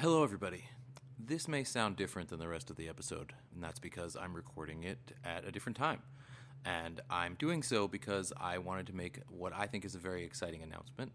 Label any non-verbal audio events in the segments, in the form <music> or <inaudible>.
Hello, everybody. This may sound different than the rest of the episode, and that's because I'm recording it at a different time. And I'm doing so because I wanted to make what I think is a very exciting announcement,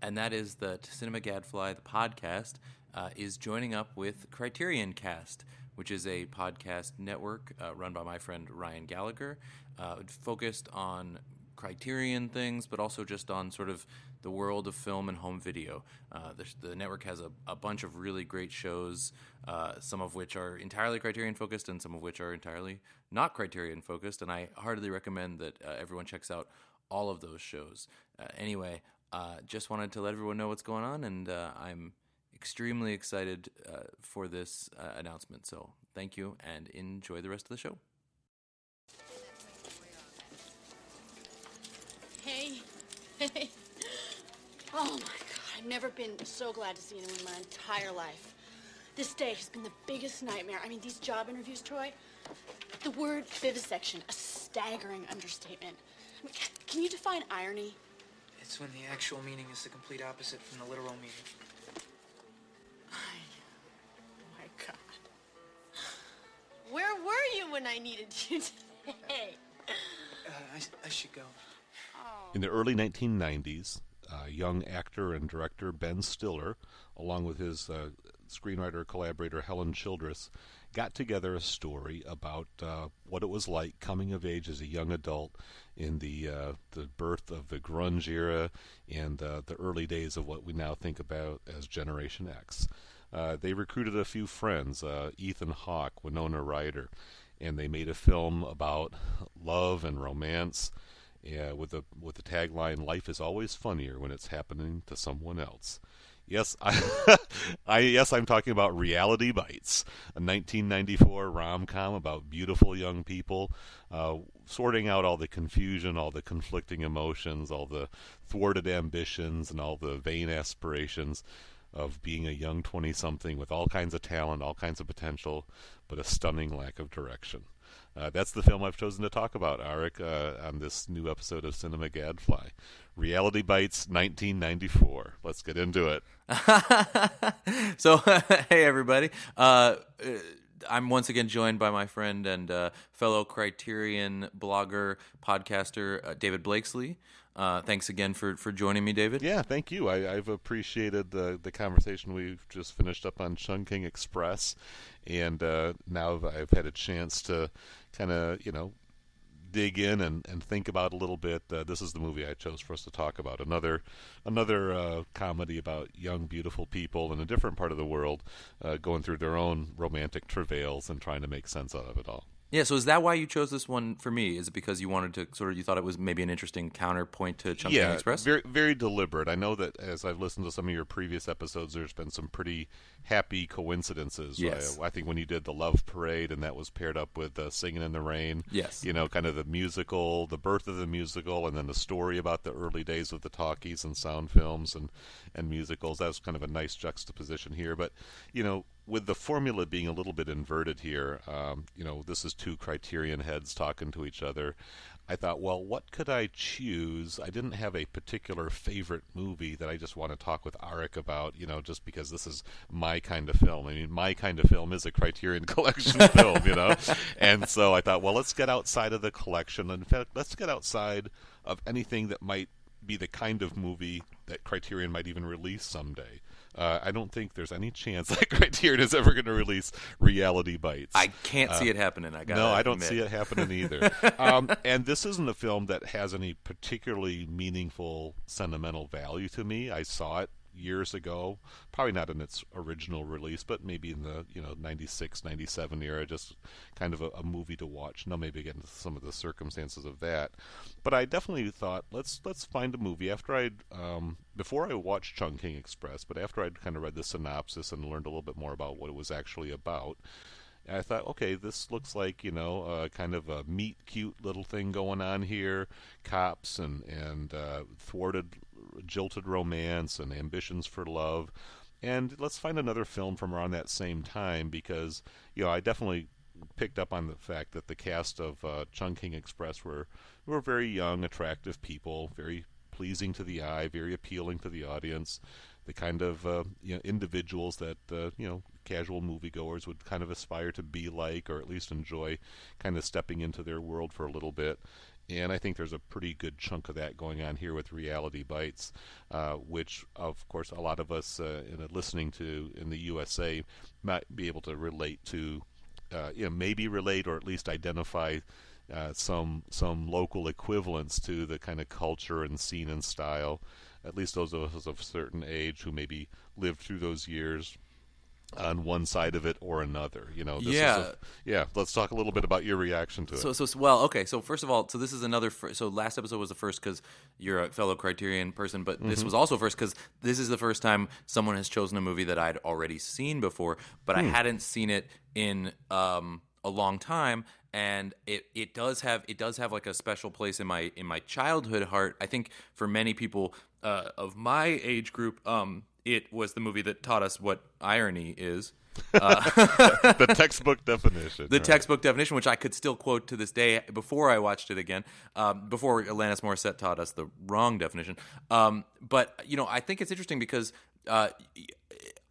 and that is that Cinema Gadfly, the podcast, uh, is joining up with Criterion Cast, which is a podcast network uh, run by my friend Ryan Gallagher, uh, focused on Criterion things, but also just on sort of the world of film and home video. Uh, the, the, network has a, a, bunch of really great shows, uh, some of which are entirely Criterion focused, and some of which are entirely not Criterion focused. And I heartily recommend that uh, everyone checks out all of those shows. Uh, anyway, uh, just wanted to let everyone know what's going on, and uh, I'm extremely excited for this announcement. So thank you, and enjoy the rest of the show. <laughs> Oh my God, I've never been so glad to see anyone in my entire life. This day has been the biggest nightmare. I mean, these job interviews, Troy, the word vivisection, a staggering understatement. I mean, can you define irony? It's when the actual meaning is the complete opposite from the literal meaning. Oh <sighs> my God. Where were you when I needed you today? Uh, I, I should go. In the early 1990s, uh, young actor and director Ben Stiller, along with his uh, screenwriter collaborator Helen Childress, got together a story about uh, what it was like coming of age as a young adult in the uh, the birth of the grunge era and uh, the early days of what we now think about as Generation X. Uh, they recruited a few friends, Ethan Hawke, Winona Ryder, and they made a film about love and romance yeah, with the with the tagline "Life is always funnier when it's happening to someone else." Yes, I, <laughs> I yes, I'm talking about Reality Bites, a 1994 rom-com about beautiful young people uh, sorting out all the confusion, all the conflicting emotions, all the thwarted ambitions, and all the vain aspirations of being a young 20-something with all kinds of talent, all kinds of potential, but a stunning lack of direction. Uh, that's the film I've chosen to talk about, Arik, uh, on this new episode of Cinema Gadfly. Reality Bites 1994. Let's get into it. <laughs> so, <laughs> hey, everybody. Uh, I'm once again joined by my friend and uh, fellow Criterion blogger, podcaster, uh, David Blakeslee. Uh, thanks again for, for joining me, David. Yeah, thank you. I, have appreciated the the conversation we've just finished up on Chungking Express, and uh, now I've, I've, had a chance to kind of you know dig in and, and think about a little bit. Uh, this is the movie I chose for us to talk about. Another another uh, comedy about young, beautiful people in a different part of the world uh, going through their own romantic travails and trying to make sense out of it all. Yeah, so is that why you chose this one for me? Is it because you wanted to sort of you thought it was maybe an interesting counterpoint to Chungking yeah, Express? very very deliberate. I know that as I've listened to some of your previous episodes, there's been some pretty happy coincidences. Yes. I, I think when you did the Love Parade and that was paired up with uh, Singing in the Rain. Yes. You know, kind of the musical, the birth of the musical, and then the story about the early days of the talkies and sound films and and musicals. That was kind of a nice juxtaposition here. But you know, with the formula being a little bit inverted here, um, you know, this is two criterion heads talking to each other. I thought, well, what could I choose? I didn't have a particular favorite movie that I just want to talk with Arik about, you know, just because this is my kind of film. I mean, my kind of film is a Criterion <laughs> Collection film, you know? <laughs> And so I thought, well, let's get outside of the collection. In fact, let's get outside of anything that might be the kind of movie that Criterion might even release someday. Uh, I don't think there's any chance <laughs> that Criterion is ever going to release Reality Bites. I can't uh, see it happening. I got no, I don't admit. see it happening either. <laughs> um, and this isn't a film that has any particularly meaningful sentimental value to me. I saw it years ago. Probably not in its original release, but maybe in the you know 96, 97 era, just kind of a, a movie to watch. Now maybe get into some of the circumstances of that. But I definitely thought let's let's find a movie after I'd um, before I watched Chungking Express, but after I'd kind of read the synopsis and learned a little bit more about what it was actually about. I thought, okay, this looks like you know, uh, kind of a meet cute little thing going on here. Cops and and uh, thwarted jilted romance and ambitions for love. And let's find another film from around that same time because you know I definitely picked up on the fact that the cast of uh, Chungking Express were were very young, attractive people, very pleasing to the eye, very appealing to the audience. The kind of uh, you know individuals that uh, you know casual moviegoers would kind of aspire to be like, or at least enjoy, kind of stepping into their world for a little bit. And I think there's a pretty good chunk of that going on here with Reality Bites, uh, which, of course, a lot of us uh, in listening to in the USA might be able to relate to, uh, you know, maybe relate or at least identify uh, some some local equivalents to the kind of culture and scene and style. At least those of us of a certain age who maybe lived through those years on one side of it or another. You know, this Yeah. Is a, yeah. Let's talk a little bit about your reaction to it. So, so well, okay. So first of all, so this is another. Fir- so last episode was the first because you're a fellow Criterion person, but this was also first because this is the first time someone has chosen a movie that I'd already seen before, but I hadn't seen it in um, a long time, and it it does have it does have like a special place in my in my childhood heart. I think for many people uh, of my age group, um, it was the movie that taught us what irony is. <laughs> <laughs> the textbook definition. the right. textbook definition, which I could still quote to this day before I watched it again, um, before Alanis Morissette taught us the wrong definition. Um, but you know, I think it's interesting because uh,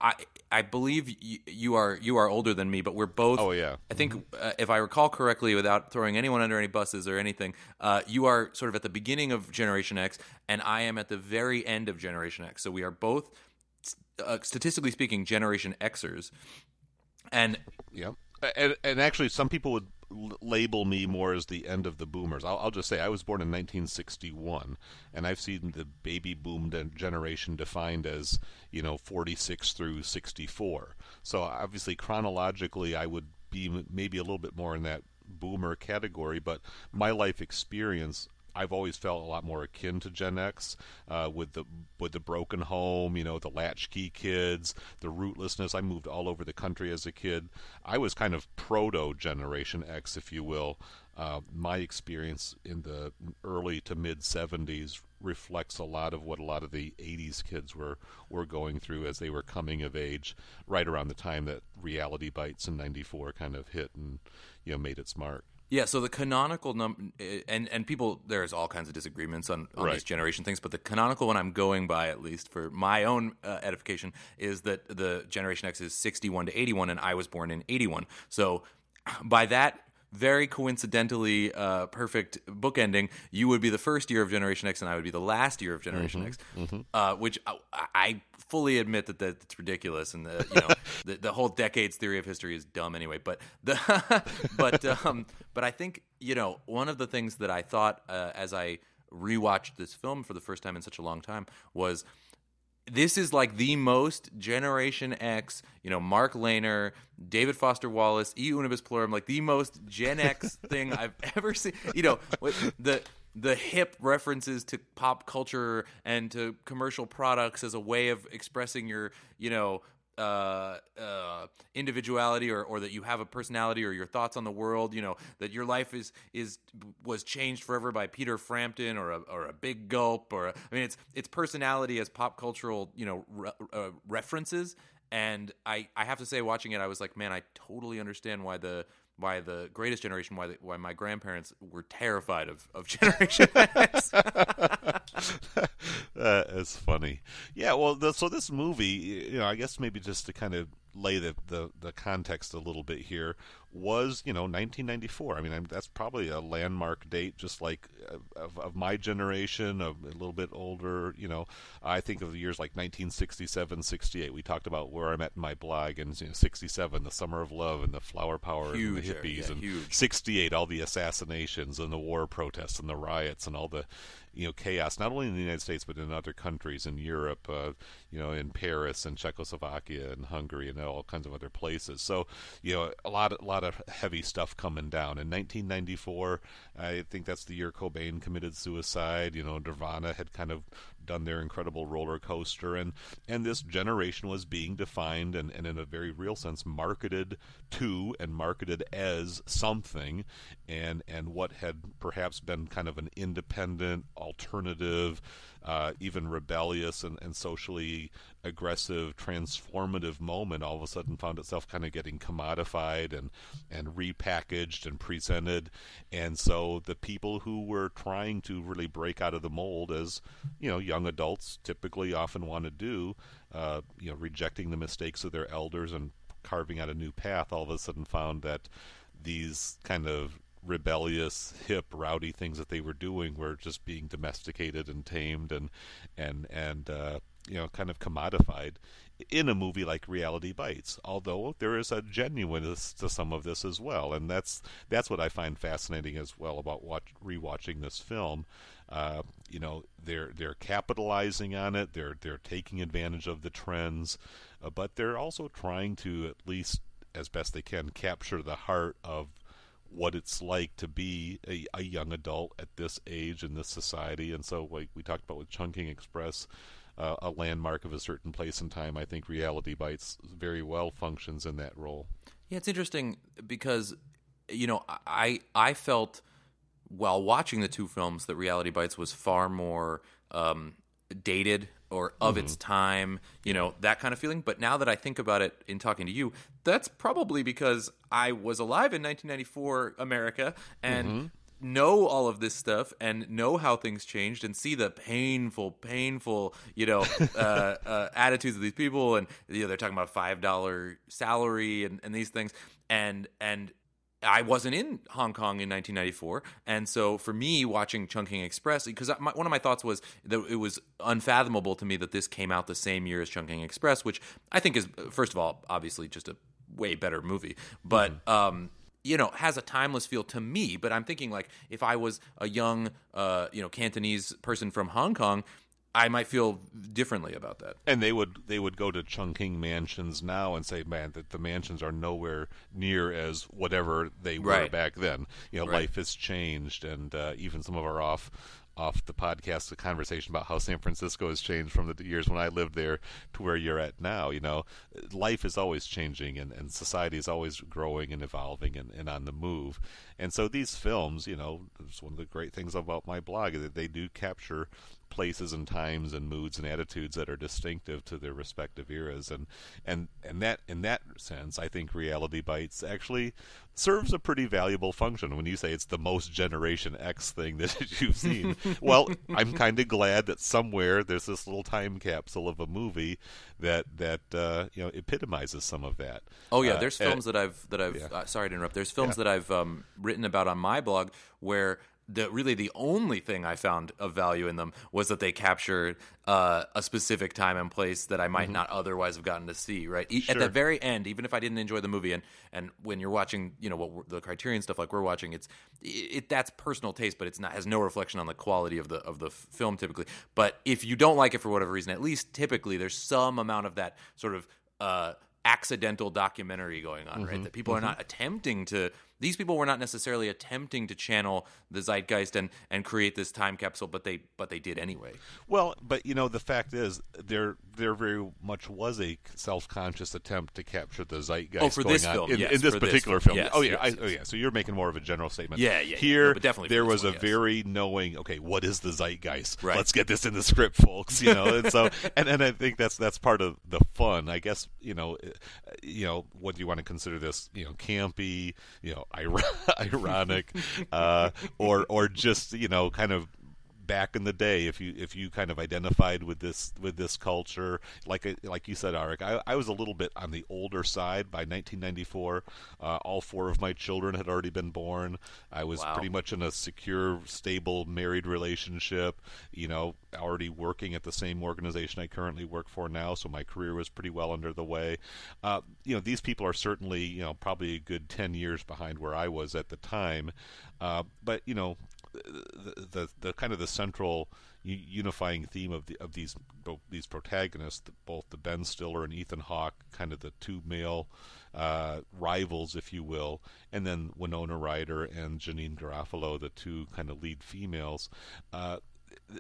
I I believe y- you are you are older than me, but we're both. Oh, yeah. I think uh, if I recall correctly, without throwing anyone under any buses or anything, uh, you are sort of at the beginning of Generation X, and I am at the very end of Generation X. So we are both, uh, statistically speaking, Generation Xers. And Yeah, and, and actually, some people would label me more as the end of the boomers. I'll, I'll just say I was born in 1961, and I've seen the baby boom de- generation defined as you know 46 through 64. So obviously, chronologically, I would be m- maybe a little bit more in that boomer category, but my life experience. I've always felt a lot more akin to Gen X, uh, with the with the broken home, you know, the latchkey kids, the rootlessness. I moved all over the country as a kid. I was kind of proto Generation X, if you will. Uh, my experience in the early to mid '70s reflects a lot of what a lot of the '80s kids were were going through as they were coming of age, right around the time that Reality Bites in '94 kind of hit and you know made its mark. Yeah, so the canonical number, and and people, there's all kinds of disagreements on, on Right. these generation things, but the canonical one I'm going by, at least for my own uh, edification, is that the Generation X is 61 to 81, and I was born in 81. So by that very coincidentally uh, perfect bookending, you would be the first year of Generation X, and I would be the last year of Generation X, Uh, which I, I fully admit that that's ridiculous, and the you know <laughs> the, the whole decades theory of history is dumb anyway. But the <laughs> but um, but I think you know one of the things that I thought uh, as I rewatched this film for the first time in such a long time was this is like the most Generation X, you know, Mark Leyner, David Foster Wallace, E. Unibus Pluram, like the most Gen X <laughs> thing I've ever seen. You know, with the the hip references to pop culture and to commercial products as a way of expressing your, you know, uh, uh, individuality or, or that you have a personality or your thoughts on the world, you know, that your life is is was changed forever by Peter Frampton or a, or a Big Gulp or a, I mean, it's it's personality as pop cultural, you know, re- uh, references. And I, I have to say, watching it, I was like, man, I totally understand why the why the greatest generation, why the, why my grandparents were terrified of of <laughs> Generation X. <laughs> uh, it's funny. Yeah, well, the, so this movie, you know, I guess maybe just to kind of lay the, the, the context a little bit here, was, you know, 1994. I mean, I'm, that's probably a landmark date, just like uh, of, of my generation, of a little bit older, you know. I think of the years like 1967, 68. We talked about where I'm at in my blog, and you know, 67, the summer of love and the flower power and the hippies, yeah, and huge. 68 all the assassinations and the war protests and the riots and all the you know chaos not only in the United States but in other countries in Europe uh, you know in Paris and Czechoslovakia and Hungary and all kinds of other places. So you know a lot a lot of heavy stuff coming down. In 1994 I think that's the year Cobain committed suicide. You know Nirvana had kind of done their incredible roller coaster, and and this generation was being defined and, and in a very real sense marketed to and marketed as something, and and what had perhaps been kind of an independent alternative uh, even rebellious and, and socially aggressive, transformative moment all of a sudden found itself kind of getting commodified and, and repackaged and presented. And so the people who were trying to really break out of the mold, as you know, young adults typically often want to do, uh, you know, rejecting the mistakes of their elders and carving out a new path, all of a sudden found that these kind of rebellious, hip, rowdy things that they were doing were just being domesticated and tamed and and and uh, you know kind of commodified in a movie like Reality Bites. Although there is a genuineness to some of this as well, and that's that's what I find fascinating as well about watch, rewatching this film. Uh, you know, they're they're capitalizing on it. They're they're taking advantage of the trends, uh, but they're also trying to at least as best they can capture the heart of what it's like to be a, a, young adult at this age in this society. And so, like we talked about with Chungking Express, uh, a landmark of a certain place and time, I think Reality Bites very well functions in that role. Yeah, it's interesting because you know I I felt while watching the two films that Reality Bites was far more um, dated or of mm-hmm. its time, you know, that kind of feeling. But now that I think about it in talking to you, that's probably because I was alive in 1994 America and mm-hmm. know all of this stuff and know how things changed and see the painful, painful, you know, <laughs> uh, uh, attitudes of these people. And, you know, they're talking about $5 salary and, and these things. And, and I wasn't in Hong Kong in 1994, and so for me, watching Chungking Express, because one of my thoughts was that it was unfathomable to me that this came out the same year as Chungking Express, which I think is, first of all, obviously just a way better movie, but. Mm-hmm. Um, you know, has a timeless feel to me, but I'm thinking like if I was a young, uh, you know, Cantonese person from Hong Kong, I might feel differently about that. And they would they would go to Chungking mansions now and say, "Man, that the mansions are nowhere near as whatever they were right. back then. You know, right. life has changed, and uh, even some of our off off the podcast a conversation about how San Francisco has changed from the years when I lived there to where you're at now. You know, life is always changing and, and society is always growing and evolving and, and on the move. And so these films, you know, it's one of the great things about my blog that they do capture places and times and moods and attitudes that are distinctive to their respective eras and and and that in that sense I think reality bites actually serves a pretty valuable function when you say it's the most generation X thing <laughs> that you've seen <laughs> well I'm kind of glad that somewhere there's this little time capsule of a movie that that uh, you know epitomizes some of that oh yeah uh, there's films that I've that I've yeah. uh, sorry to interrupt there's films yeah. that I've um, written about on my blog where the really the only thing I found of value in them was that they captured uh, a specific time and place that I might mm-hmm. not otherwise have gotten to see. Right e- sure. at the very end, even if I didn't enjoy the movie, and and when you're watching, you know what the Criterion stuff like we're watching, it's it, it, that's personal taste, but it's not has no reflection on the quality of the of the film typically. But if you don't like it for whatever reason, at least typically there's some amount of that sort of uh, accidental documentary going on, mm-hmm. right? That people mm-hmm. are not attempting to these people were not necessarily attempting to channel the zeitgeist and, and create this time capsule, but they but they did anyway. Well, but you know the fact is there there very much was a self conscious attempt to capture the zeitgeist. Oh, for this film, in, yes, in this particular this film. Yes, oh yeah, yes, I, oh yeah. So you're making more of a general statement. Yeah, yeah. Here, no, definitely there was one, a very knowing. Okay, what is the zeitgeist? Right. Let's get this in the script, folks. You know, and so <laughs> and and I think that's that's part of the fun. I guess you know, eh, you know, what do you want to consider this? You know, campy. You know, <laughs> ironic, uh, or or just you know kind of back in the day if you if you kind of identified with this with this culture like like you said Arik I, I was a little bit on the older side. By 1994 uh, all four of my children had already been born. I was wow. pretty much in a secure stable married relationship you know already working at the same organization I currently work for now so my career was pretty well under the way. Uh, you know these people are certainly you know probably a good 10 years behind where I was at the time. Uh, but you know the, the, kind of the central unifying theme of the of these these protagonists, both the Ben Stiller and Ethan Hawke, kind of the two male uh, rivals, if you will, and then Winona Ryder and Janeane Garofalo, the two kind of lead females. Uh,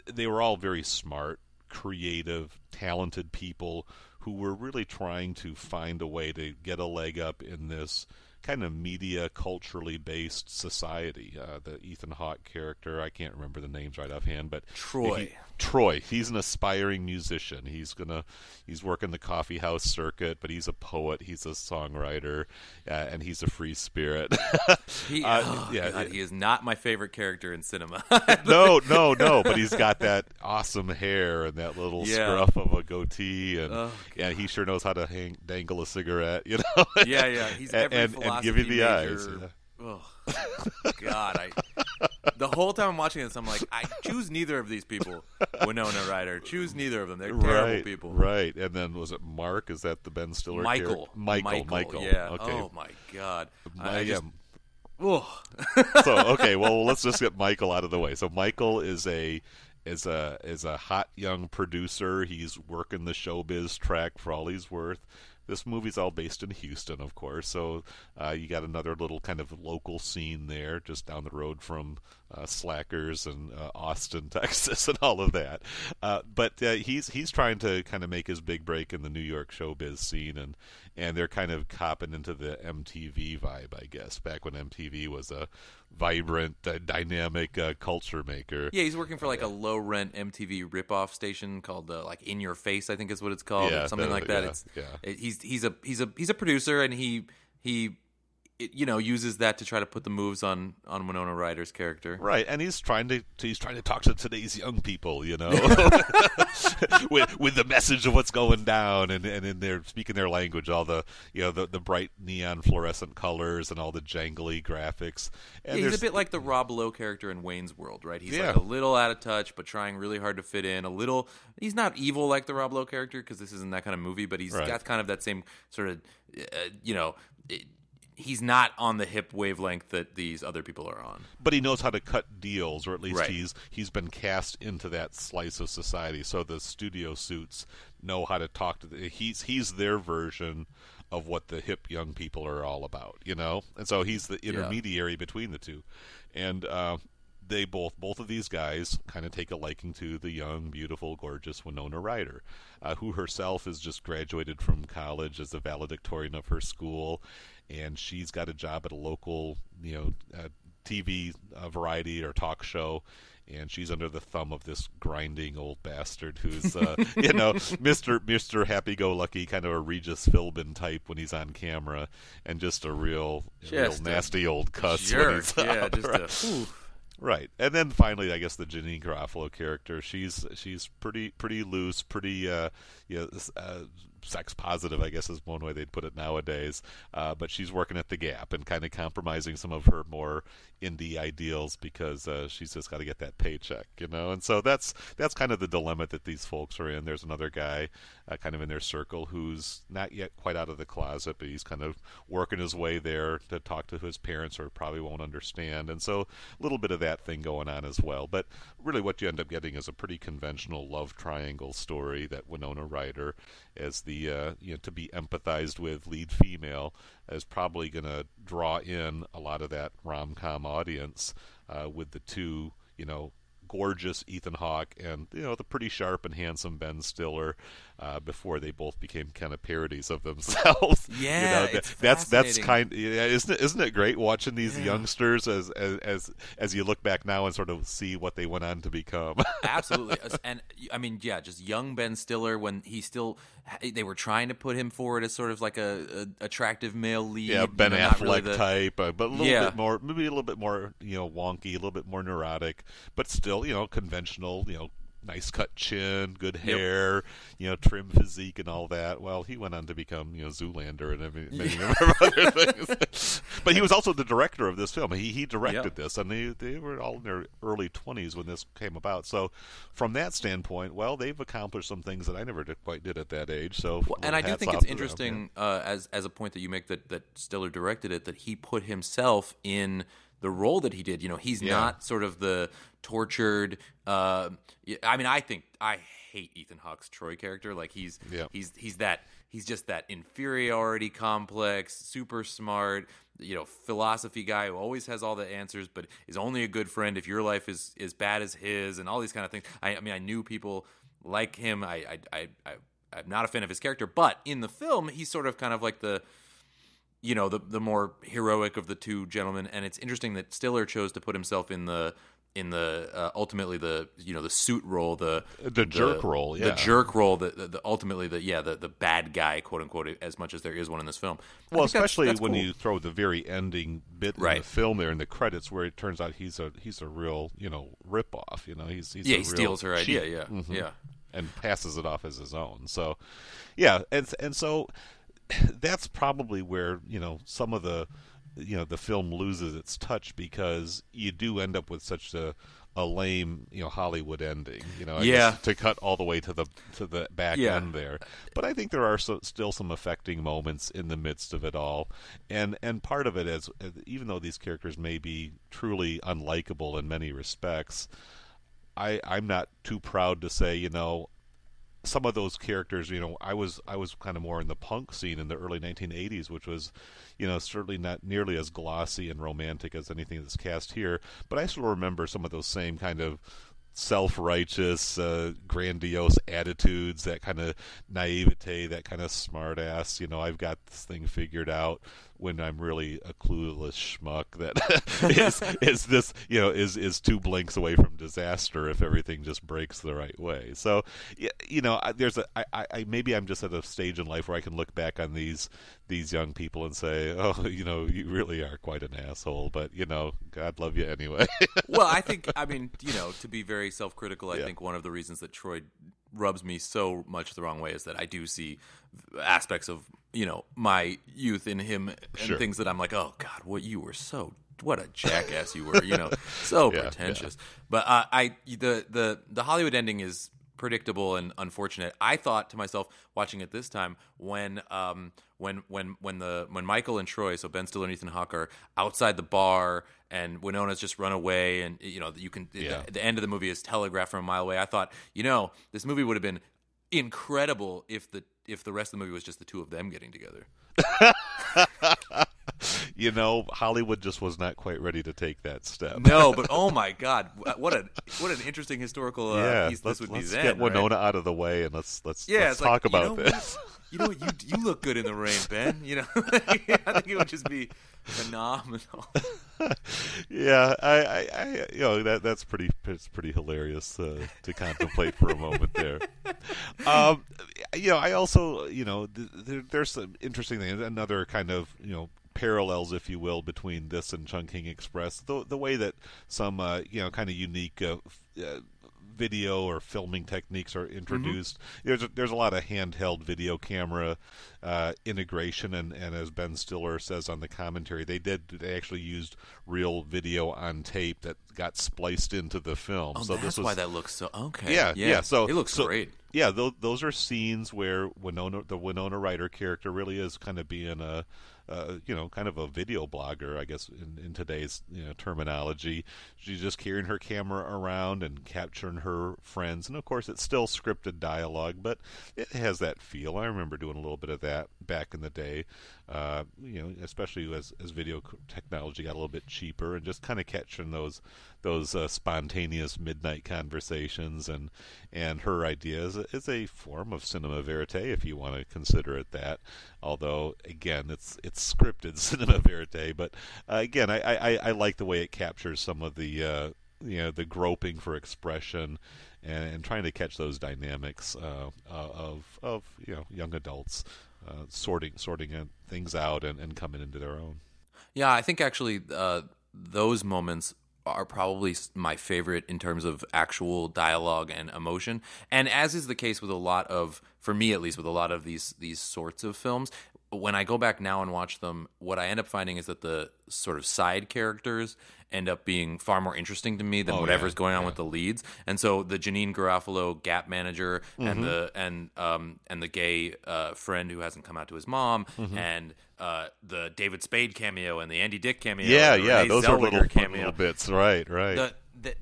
they were all very smart creative, talented people who were really trying to find a way to get a leg up in this kind of media culturally based society. Uh, the Ethan Hawke character, I can't remember the names right offhand, but Troy. he- Troy, he's an aspiring musician. He's gonna he's working the coffee house circuit, but he's a poet, he's a songwriter, uh, and he's a free spirit. <laughs> He, Uh, oh, yeah, God, he is not my favorite character in cinema. <laughs> no, no, no, but he's got that awesome hair and that little Yeah. scruff of a goatee, and Oh, yeah, he sure knows how to hang, dangle a cigarette, <laughs> you know. yeah, yeah, he's And- every and- and give you the major. eyes, yeah. <laughs> God, I. The whole time I'm watching this, I'm like, I choose neither of these people. Winona Ryder, choose neither of them. They're terrible right, people. right. And then was it Mark? Is that the Ben Stiller? Michael, character? Michael, Michael. yeah. Okay. Oh my God. My- I just, yeah, <laughs> so okay, well let's just get Michael out of the way. So Michael is a is a is a hot young producer. He's working the showbiz track for all he's worth. This movie's all based in Houston, of course. So uh, you got another little kind of local scene there, just down the road from uh, Slackers and uh, Austin, <laughs> Texas, and all of that. Uh, but uh, he's he's trying to kind of make his big break in the New York showbiz scene, and and they're kind of copping into the MTV vibe, I guess. Back when MTV was a vibrant, uh, dynamic uh, culture maker. Yeah, he's working for like a low rent MTV ripoff station called like In Your Face, I think is what it's called, Yeah, something that- like that. yeah, it's yeah. it- he's he's a he's a he's a producer, and he he it, you know uses that to try to put the moves on on Winona Ryder's character. Right, and he's trying to he's trying to talk to today's young people, you know, <laughs> <laughs> with with the message of what's going down, and and in their speaking their language, all the you know the the bright neon fluorescent colors and all the jangly graphics. And Yeah, he's a bit like the Rob Lowe character in Wayne's World, right? He's Yeah. like a little out of touch, but trying really hard to fit in. A little, he's not evil like the Rob Lowe character because this isn't that kind of movie, but he's Right. got kind of that same sort of, uh, you know, it, he's not on the hip wavelength that these other people are on. but he knows how to cut deals, or at least Right. he's he's been cast into that slice of society. So the studio suits know how to talk to. The, he's he's their version of what the hip young people are all about, you know. And so he's the intermediary between the two, and. Uh, they both both of these guys kind of take a liking to the young, beautiful, gorgeous Winona Ryder, uh, who herself has just graduated from college as a valedictorian of her school, and she's got a job at a local, you know, uh, TV uh, variety or talk show. And she's under the thumb of this grinding old bastard who's, uh, <laughs> you know, Mister Mister Happy Go Lucky, kind of a Regis Philbin type when he's on camera, and just a real, real Just a nasty old cuss. when Jerk, he's yeah, out, just right? a. Right, and then finally, I guess the Janeane Garofalo character. She's she's pretty pretty loose, pretty uh, you know, uh, sex positive. I guess is one way they'd put it nowadays. Uh, but she's working at the Gap and kind of compromising some of her more indie ideals because uh, she's just got to get that paycheck, you know. And so that's that's kind of the dilemma that these folks are in. There's another guy, uh, kind of in their circle, who's not yet quite out of the closet, but he's kind of working his way there to talk to his parents, or probably won't understand. And so a little bit of that thing going on as well. But really, what you end up getting is a pretty conventional love triangle story that Winona Ryder, as the uh, you know to be empathized with lead female, is probably going to draw in a lot of that rom com audience uh, with the two you know gorgeous Ethan Hawke and you know the pretty sharp and handsome Ben Stiller uh, before they both became kind of parodies of themselves. <laughs> you Yeah, know, it's that's that's kind. Yeah, isn't it? Isn't it great watching these youngsters as, as as as you look back now and sort of see what they went on to become? <laughs> Absolutely, and I mean, yeah, just young Ben Stiller when he still they were trying to put him forward as sort of like a, a attractive male lead. yeah, you Ben know, Affleck really the- type, uh, but a little Yeah. bit more, maybe a little bit more, you know, wonky, a little bit more neurotic, but still, you know, conventional, you know. Nice cut chin, good hair, you know, trim physique, and all that. Well, he went on to become, you know, Zoolander and <laughs> many, many other things. <laughs> but he was also the director of this film. He he directed Yep. this, and they they were all in their early twenties when this came about. So, from that standpoint, well, they've accomplished some things that I never did, quite did at that age. So, Well, and I do think it's them, interesting uh, as as a point that you make that that Stiller directed it that he put himself in the role that he did. You know, he's Yeah. not sort of the tortured. Uh, I mean, I think I hate Ethan Hawke's Troy character. Like he's Yeah. he's he's that he's just that inferiority complex, super smart. You know, philosophy guy who always has all the answers, but is only a good friend if your life is as bad as his, and all these kind of things. I, I mean, I knew people like him. I, I, I, I, I'm not a fan of his character, but in the film, he's sort of kind of like the, you know, the the more heroic of the two gentlemen. And it's interesting that Stiller chose to put himself in the in the uh, ultimately the you know the suit role the The jerk role, yeah. the jerk role the, the, the ultimately the yeah the, the bad guy quote unquote as much as there is one in this film Well, think that's- especially that's when cool. you throw the very ending bit in the film there in the credits, where it turns out he's a he's a real you know rip off. You know, he's, he's yeah a he real steals her idea cheat. yeah Mhm. yeah and passes it off as his own. So, yeah, and and so <laughs> that's probably where you know some of the you know the film loses its touch because you do end up with such a a lame you know Hollywood ending. You know, I Yeah. guess to cut all the way to the to the back Yeah. end there. But I think there are so, still some affecting moments in the midst of it all, and and part of it is even though these characters may be truly unlikable in many respects. I, I'm not too proud to say, you know, some of those characters, you know, I was I was kind of more in the punk scene in the early 1980s, which was, you know, certainly not nearly as glossy and romantic as anything that's cast here. But I still remember some of those same kind of self-righteous, uh, grandiose attitudes, that kind of naivete, that kind of smart-ass. You know, I've got this thing figured out. When I'm really a clueless schmuck that <laughs> is is this you know is is two blinks away from disaster if everything just breaks the right way. So you know, I- there's a I, I maybe I'm just at a stage in life where I can look back on these these young people and say, <laughs> oh, you know, you really are quite an asshole, but you know, God love you anyway. <laughs> well, I think I mean, you know, to be very self-critical, I Yeah. think one of the reasons that Troy rubs me so much the wrong way is that I do see aspects of you know my youth in him and Sure. things that I'm like, oh God, what you were so what a jackass you were, you know, <laughs> so Yeah, pretentious. But uh, I the the the Hollywood ending is predictable and unfortunate. I thought to myself watching it this time when um when when when the when Michael and Troy, so Ben Stiller and Ethan Hawke are outside the bar and Winona's just run away and you know you can Yeah. the, the end of the movie is telegraphed from a mile away. I thought, you know, this movie would have been incredible if the if the rest of the movie was just the two of them getting together. <laughs> you know, Hollywood just was not quite ready to take that step. No, <laughs> but oh my god, what a what an interesting historical uh, yeah, piece this would be then. get right? Winona out of the way and let's let's, Yeah, let's it's like, talk you about know this. You know? You you look good in the rain, Ben. You know, <laughs> I think it would just be phenomenal. <laughs> yeah, I, I, I, you know that that's pretty it's pretty hilarious uh, to contemplate for a moment there. <laughs> Um, you know, I also you know th- there, there's some interesting thing, another kind of you know parallels, if you will, between this and Chungking Express. The the way that some uh, you know kind of unique. Uh, uh, video or filming techniques are introduced. There's a, there's a lot of handheld video camera uh, integration, and, and as Ben Stiller says on the commentary, they did they actually used real video on tape that got spliced into the film. Oh, so that's this was why that looks so okay. yeah, yeah. So it looks so- great. Yeah, those, those are scenes where Winona, the Winona Ryder character, really is kind of being a, uh, you know, kind of a video blogger, I guess, in, in today's you know, terminology. She's just carrying her camera around and capturing her friends, and of course, it's still scripted dialogue, but it has that feel. I remember doing a little bit of that back in the day. Uh, you know, especially as as video technology got a little bit cheaper, and just kind of catching those those uh, spontaneous midnight conversations and and her ideas is a form of cinema verite if you want to consider it that. Although again it's it's scripted <laughs> cinema verite but uh, again I, I I like the way it captures some of the uh, you know the groping for expression and, and trying to catch those dynamics uh, of of you know young adults uh, sorting sorting things out and, and coming into their own. Yeah, I think actually uh, those moments are probably my favorite in terms of actual dialogue and emotion. And as is the case with a lot of, for me at least, with a lot of these these sorts of films, when I go back now and watch them, what I end up finding is that the sort of side characters end up being far more interesting to me than Oh, whatever's yeah, going on with the leads. And so the Janeane Garofalo Gap manager and the and um and the gay uh, friend who hasn't come out to his mom and uh, the David Spade cameo and the Andy Dick cameo. yeah yeah those are Zellweger little, cameo. little bits right right The, the,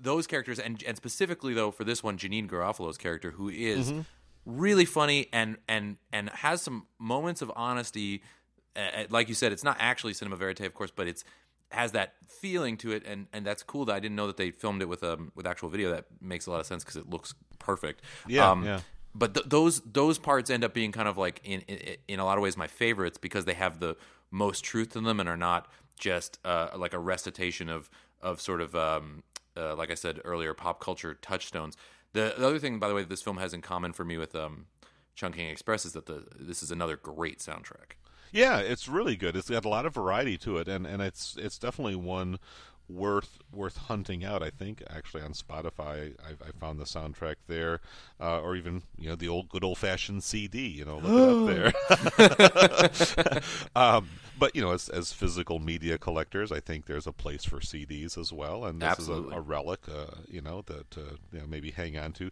those characters and and specifically though for this one, Janeane Garofalo's character who is Mm-hmm. really funny and and and has some moments of honesty. Uh, like you said, it's not actually cinema verite, of course, but it's has that feeling to it, and, and that's cool. That I didn't know that they filmed it with um with actual video. That makes a lot of sense because it looks perfect. Yeah, Um, yeah. But th- those those parts end up being kind of like in, in in a lot of ways my favorites because they have the most truth in them and are not just uh, like a recitation of of sort of um, uh, like I said earlier pop culture touchstones. The, the other thing, by the way, that this film has in common for me with um, Chungking Express is that the this is another great soundtrack. Yeah, it's really good. It's got a lot of variety to it, and, and it's it's definitely one worth worth hunting out. I think actually on Spotify, I, I found the soundtrack there, uh, or even you know the old good old fashioned CD. You know, look it up there. <laughs> um, but you know, as as physical media collectors, I think there's a place for CDs as well, and this Absolutely. is a, a relic, uh, you know, that uh, you know, maybe hang on to.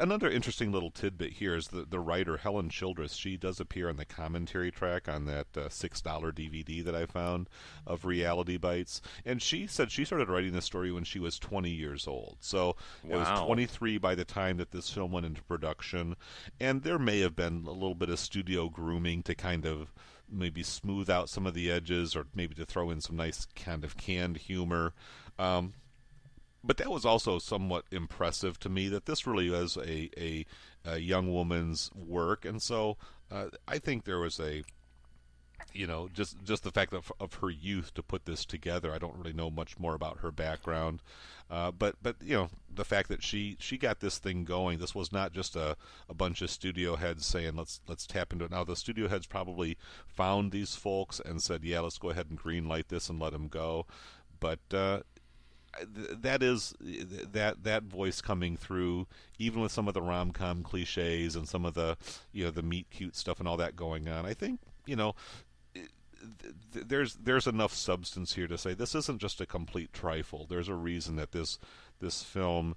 Another interesting little tidbit here is the the writer Helen Childress. She does appear on the commentary track on that uh, six dollar DVD that I found of Reality Bites, and she said she started writing this story when she was 20 years old. So it was 23 by the time that this film went into production, and there may have been a little bit of studio grooming to kind of maybe smooth out some of the edges or maybe to throw in some nice kind of canned humor. Um, but that was also somewhat impressive to me that this really was a, a, a young woman's work. And so uh, I think there was a you know, just just the fact of, of her youth to put this together. I don't really know much more about her background, uh, but but you know, the fact that she she got this thing going. This was not just a, a bunch of studio heads saying let's let's tap into it. Now the studio heads probably found these folks and said, yeah, let's go ahead and green light this and let them go. But uh, that is that that voice coming through, even with some of the rom com cliches and some of the you know the meet cute stuff and all that going on. I think you know th- there's there's enough substance here to say this isn't just a complete trifle. There's a reason that this this film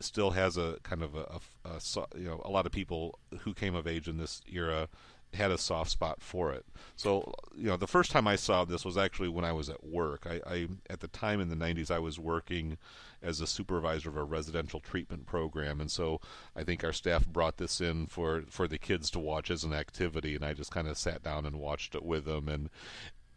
still has a kind of a, a- a you know a lot of people who came of age in this era had a soft spot for it. So you know the first time I saw this was actually when I was at work. I, I at the time in the 90s I was working as a supervisor of a residential treatment program, and so I think our staff brought this in for for the kids to watch as an activity, and I just kind of sat down and watched it with them, and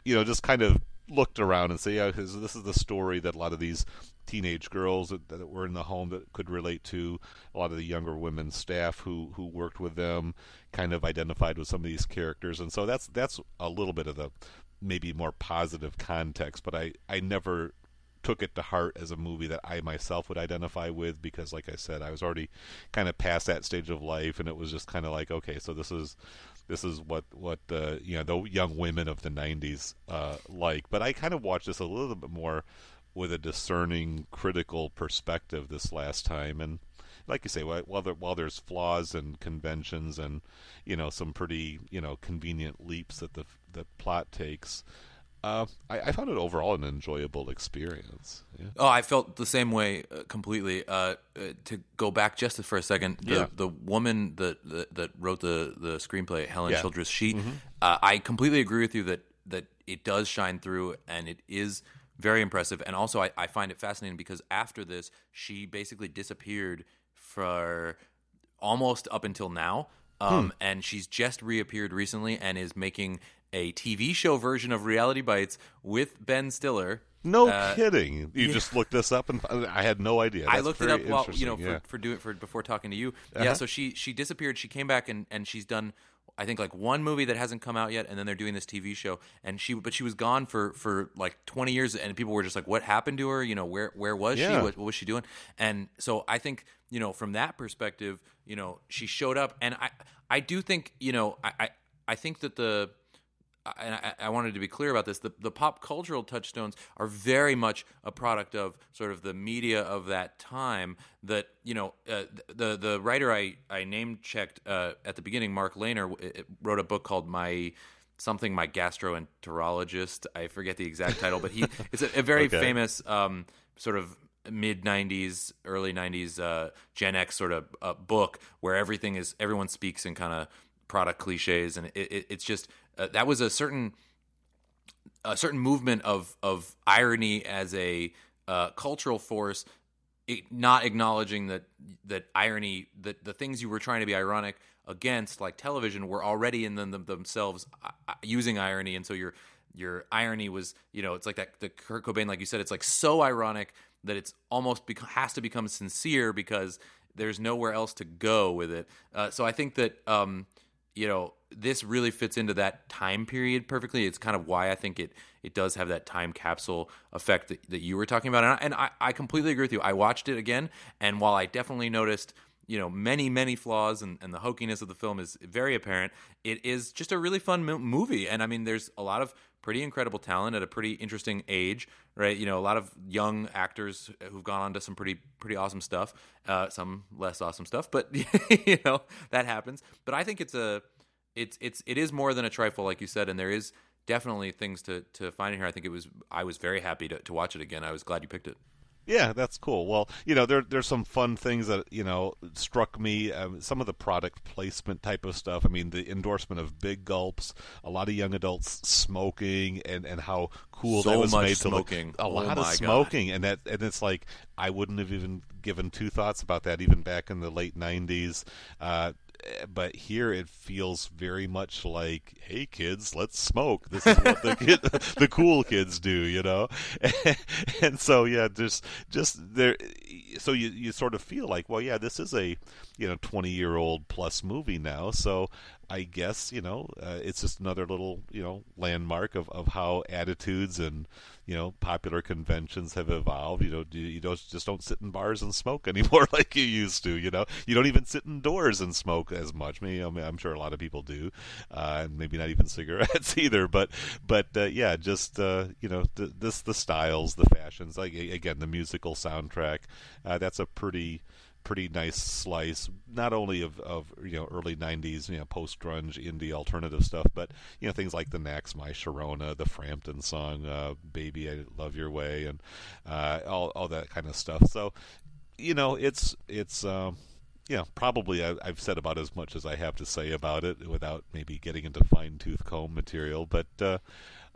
you know just kind of looked around and say, yeah, this is the story that a lot of these teenage girls that, that were in the home that could relate to. A lot of the younger women staff who who worked with them kind of identified with some of these characters, and so that's that's a little bit of the maybe more positive context. But I I never took it to heart as a movie that I myself would identify with because, like I said, I was already kind of past that stage of life, and it was just kind of like, okay, so this is this is what what uh, you know the young women of the '90s uh, like. But I kind of watched this a little bit more with a discerning, critical perspective this last time, and like you say, while while, there, while there's flaws and conventions and you know some pretty you know convenient leaps that the the plot takes. Uh, I, I found it overall an enjoyable experience. Yeah. Oh, I felt the same way uh, completely. Uh, uh, to go back just for a second, the, Yeah. the woman that, that that wrote the the screenplay, Helen Yeah. Childress, she, uh, I completely agree with you that that it does shine through and it is very impressive. And also, I, I find it fascinating because after this, she basically disappeared for almost up until now. Um, And she's just reappeared recently and is making a TV show version of Reality Bites with Ben Stiller. No Uh, kidding. You just looked this up, and I had no idea. I That's looked it up while you know interesting, for, for doing for before talking to you. Uh-huh. Yeah, so she she disappeared. She came back and and she's done. I think like one movie that hasn't come out yet, and then they're doing this TV show. And she, but she was gone for for like twenty years, and people were just like, "What happened to her? You know, where where was she? What, what was she doing?" And so I think you know from that perspective, you know, she showed up, and I I do think you know I I, I think that the and I, I wanted to be clear about this. The, the pop cultural touchstones are very much a product of sort of the media of that time. That you know, uh, the the writer I I name checked uh, at the beginning, Mark it- wrote a book called My something My Gastroenterologist. I forget the exact title, but he <laughs> it's a, a very Okay. famous um, sort of mid 90s early 90s uh, gen x sort of uh, book where everything is everyone speaks in kind of product cliches and it, it, it's just uh, that was a certain a certain movement of of irony as a uh, cultural force it, not acknowledging that that irony that the things you were trying to be ironic against like television were already in them, them themselves uh, uh, using irony and so you're your irony was you know it's like that the Kurt Cobain like you said it's like so ironic that it's almost has to become sincere because there's nowhere else to go with it. Uh, so I think that um, you know this really fits into that time period perfectly. It's kind of why I think it it does have that time capsule effect that, that you were talking about. And, I, and I, I completely agree with you. I watched it again, and while I definitely noticed you know many many flaws and, and the hokiness of the film is very apparent. It is just a really fun mo- movie and i mean there's a lot of pretty incredible talent at a pretty interesting age right? You know a lot of young actors who've gone on to some pretty pretty awesome stuff uh, some less awesome stuff but <laughs> you know that happens. But i think it's a it's it's it is more than a trifle like you said and there is definitely things to to find in here. I think it was i was very happy to, to watch it again. I was glad you picked it Yeah, that's cool. Well, you know, there there's some fun things that you know struck me. Um, some of the product placement type of stuff. I mean, the endorsement of big gulps, a lot of young adults smoking, and, and how cool So that was made to smoking. look. A Oh lot my of God. smoking, and that and it's like I wouldn't have even given two thoughts about that even back in the late '90s. Uh, but here it feels very much like, "Hey kids, let's smoke." This is what the kid, <laughs> the cool kids do, you know. <laughs> and so yeah, just just there. So you you sort of feel like, well, yeah, this is a you know twenty year old plus movie now. So I guess you know uh, it's just another little you know landmark of, of how attitudes and you know popular conventions have evolved. You know, you, don't just don't sit in bars and smoke <laughs> anymore like you used to. You know, you don't even sit indoors and smoke as much. Me, I mean, I'm sure a lot of people do, uh, and maybe not even <laughs> cigarettes either. But but uh, yeah, just uh, you know, th- this the styles, the fashions. Like again, the musical soundtrack. Uh, that's a pretty pretty nice slice, not only of, of you know early '90s, you know post grunge indie alternative stuff, but you know things like the Knack's My Sharona, the Frampton song, uh, "Baby I Love Your Way," and uh, all all that kind of stuff. So you know it's it's. Um, yeah, probably I, I've said about as much as I have to say about it without maybe getting into fine tooth comb material. But uh,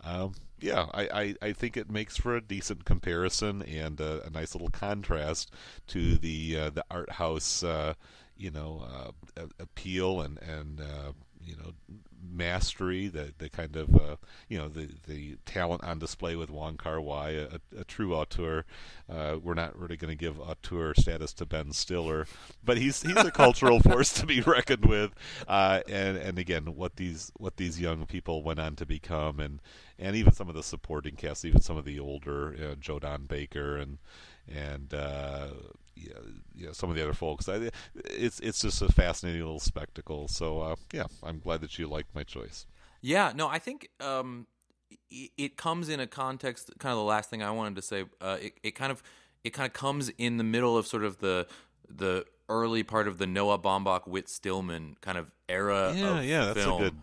um, yeah, I, I, I think it makes for a decent comparison and a, a nice little contrast to the uh, the art house, uh, you know, uh, appeal and and uh, you know mastery, the the kind of uh, you know the the talent on display with Wong Kar Wai, a, a true auteur. Uh, we're not really going to give auteur status to Ben Stiller, but he's he's a cultural <laughs> force to be reckoned with. Uh, and and again, what these what these young people went on to become, and and even some of the supporting cast, even some of the older uh, Joe Don Baker and and uh, yeah, yeah, some of the other folks. I, it's it's just a fascinating little spectacle. So uh, yeah, I'm glad that you liked my choice. Yeah, no, I think um, it, comes in a context. Kind of the last thing I wanted to say. Uh, it, it kind of it kind of comes in the middle of sort of the the early part of the Noah Baumbach, Whit Stillman kind of era. Yeah, of yeah, that's film. a good.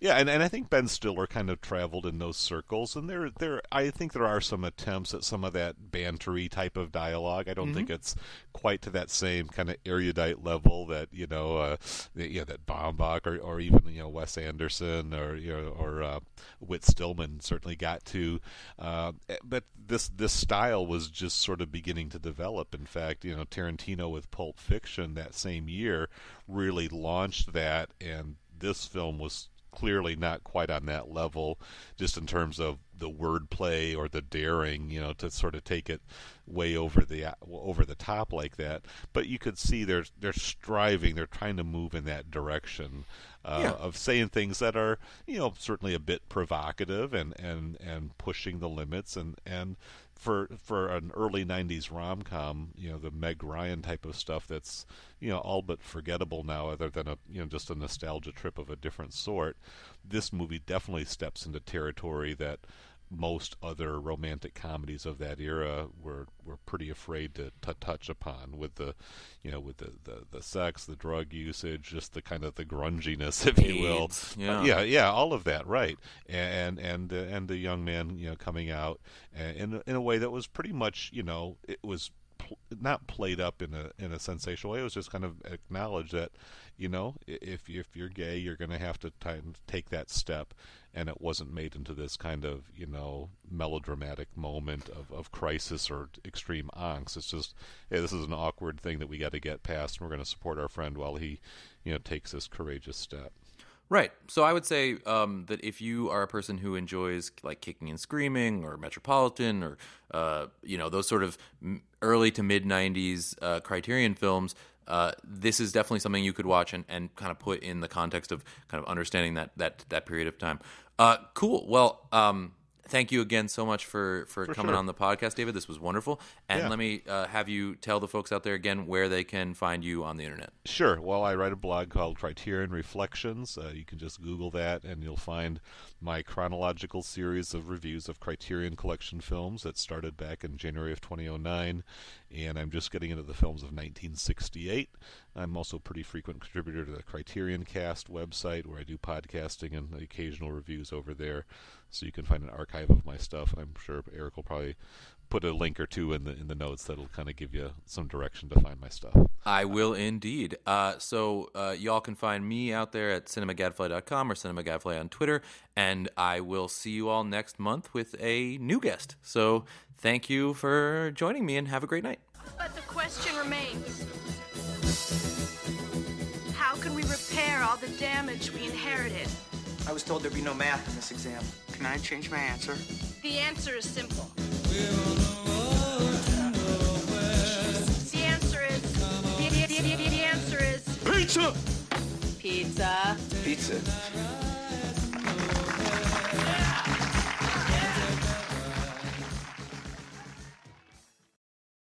Yeah, and, and I think Ben Stiller kind of traveled in those circles, and there there I think there are some attempts at some of that bantery type of dialogue. I don't think it's quite to that same kind of erudite level that you know, uh, know that Baumbach or, or even you know Wes Anderson or you know or uh, Whit Stillman certainly got to, uh, but this this style was just sort of beginning to develop. In fact, you know Tarantino with Pulp Fiction that same year really launched that, and this film was clearly not quite on that level, just in terms of the wordplay or the daring, you know, to sort of take it way over the over the top like that. But you could see they're they're striving, they're trying to move in that direction uh, Yeah. of saying things that are, you know, certainly a bit provocative and and and pushing the limits and and for for an early '90s rom com, you know, the Meg Ryan type of stuff that's you know all but forgettable now, other than a you know just a nostalgia trip of a different sort. This movie definitely steps into territory that most other romantic comedies of that era were were pretty afraid to, to touch upon with the you know with the, the, the sex the drug usage just the kind of the grunginess if you will Uh, yeah. yeah yeah all of that right and and uh, and the young man you know coming out uh, in in a way that was pretty much you know it was not played up in a in a sensational way. It was just kind of acknowledged that you know if if you're gay you're going to have to t- take that step. And it wasn't made into this kind of you know melodramatic moment of, of crisis or extreme angst. It's just hey this is an awkward thing that we got to get past and we're going to support our friend while he you know takes this courageous step. Right. So I would say um, that if you are a person who enjoys like kicking and screaming or Metropolitan or uh, you know those sort of m- early to mid '90s uh, Criterion films, uh, this is definitely something you could watch and, and kind of put in the context of kind of understanding that that that period of time. Uh, cool. Well. Um, Thank you again so much for, for, For coming sure. on the podcast, David. This was wonderful. And Yeah. let me uh, have you tell the folks out there again where they can find you on the internet. Sure. Well, I write a blog called Criterion Reflections. Uh, you can just Google that, and you'll find my chronological series of reviews of Criterion Collection films that started back in January of 2009. And I'm just getting into the films of 1968. I'm also a pretty frequent contributor to the Criterion Cast website, where I do podcasting and occasional reviews over there. So you can find an archive of my stuff, I'm sure Eric will probably put a link or two in the in the notes that'll kind of give you some direction to find my stuff. I will indeed. Uh, so uh, y'all can find me out there at cinemagadfly.com or cinemagadfly on Twitter, and I will see you all next month with a new guest. So thank you for joining me, and have a great night. But the question remains How can we repair all the damage we inherited? I was told there'd be no math in this exam. Can I change my answer? The answer is simple. The answer is. The, the, the, the answer is. Pizza! Pizza. Pizza.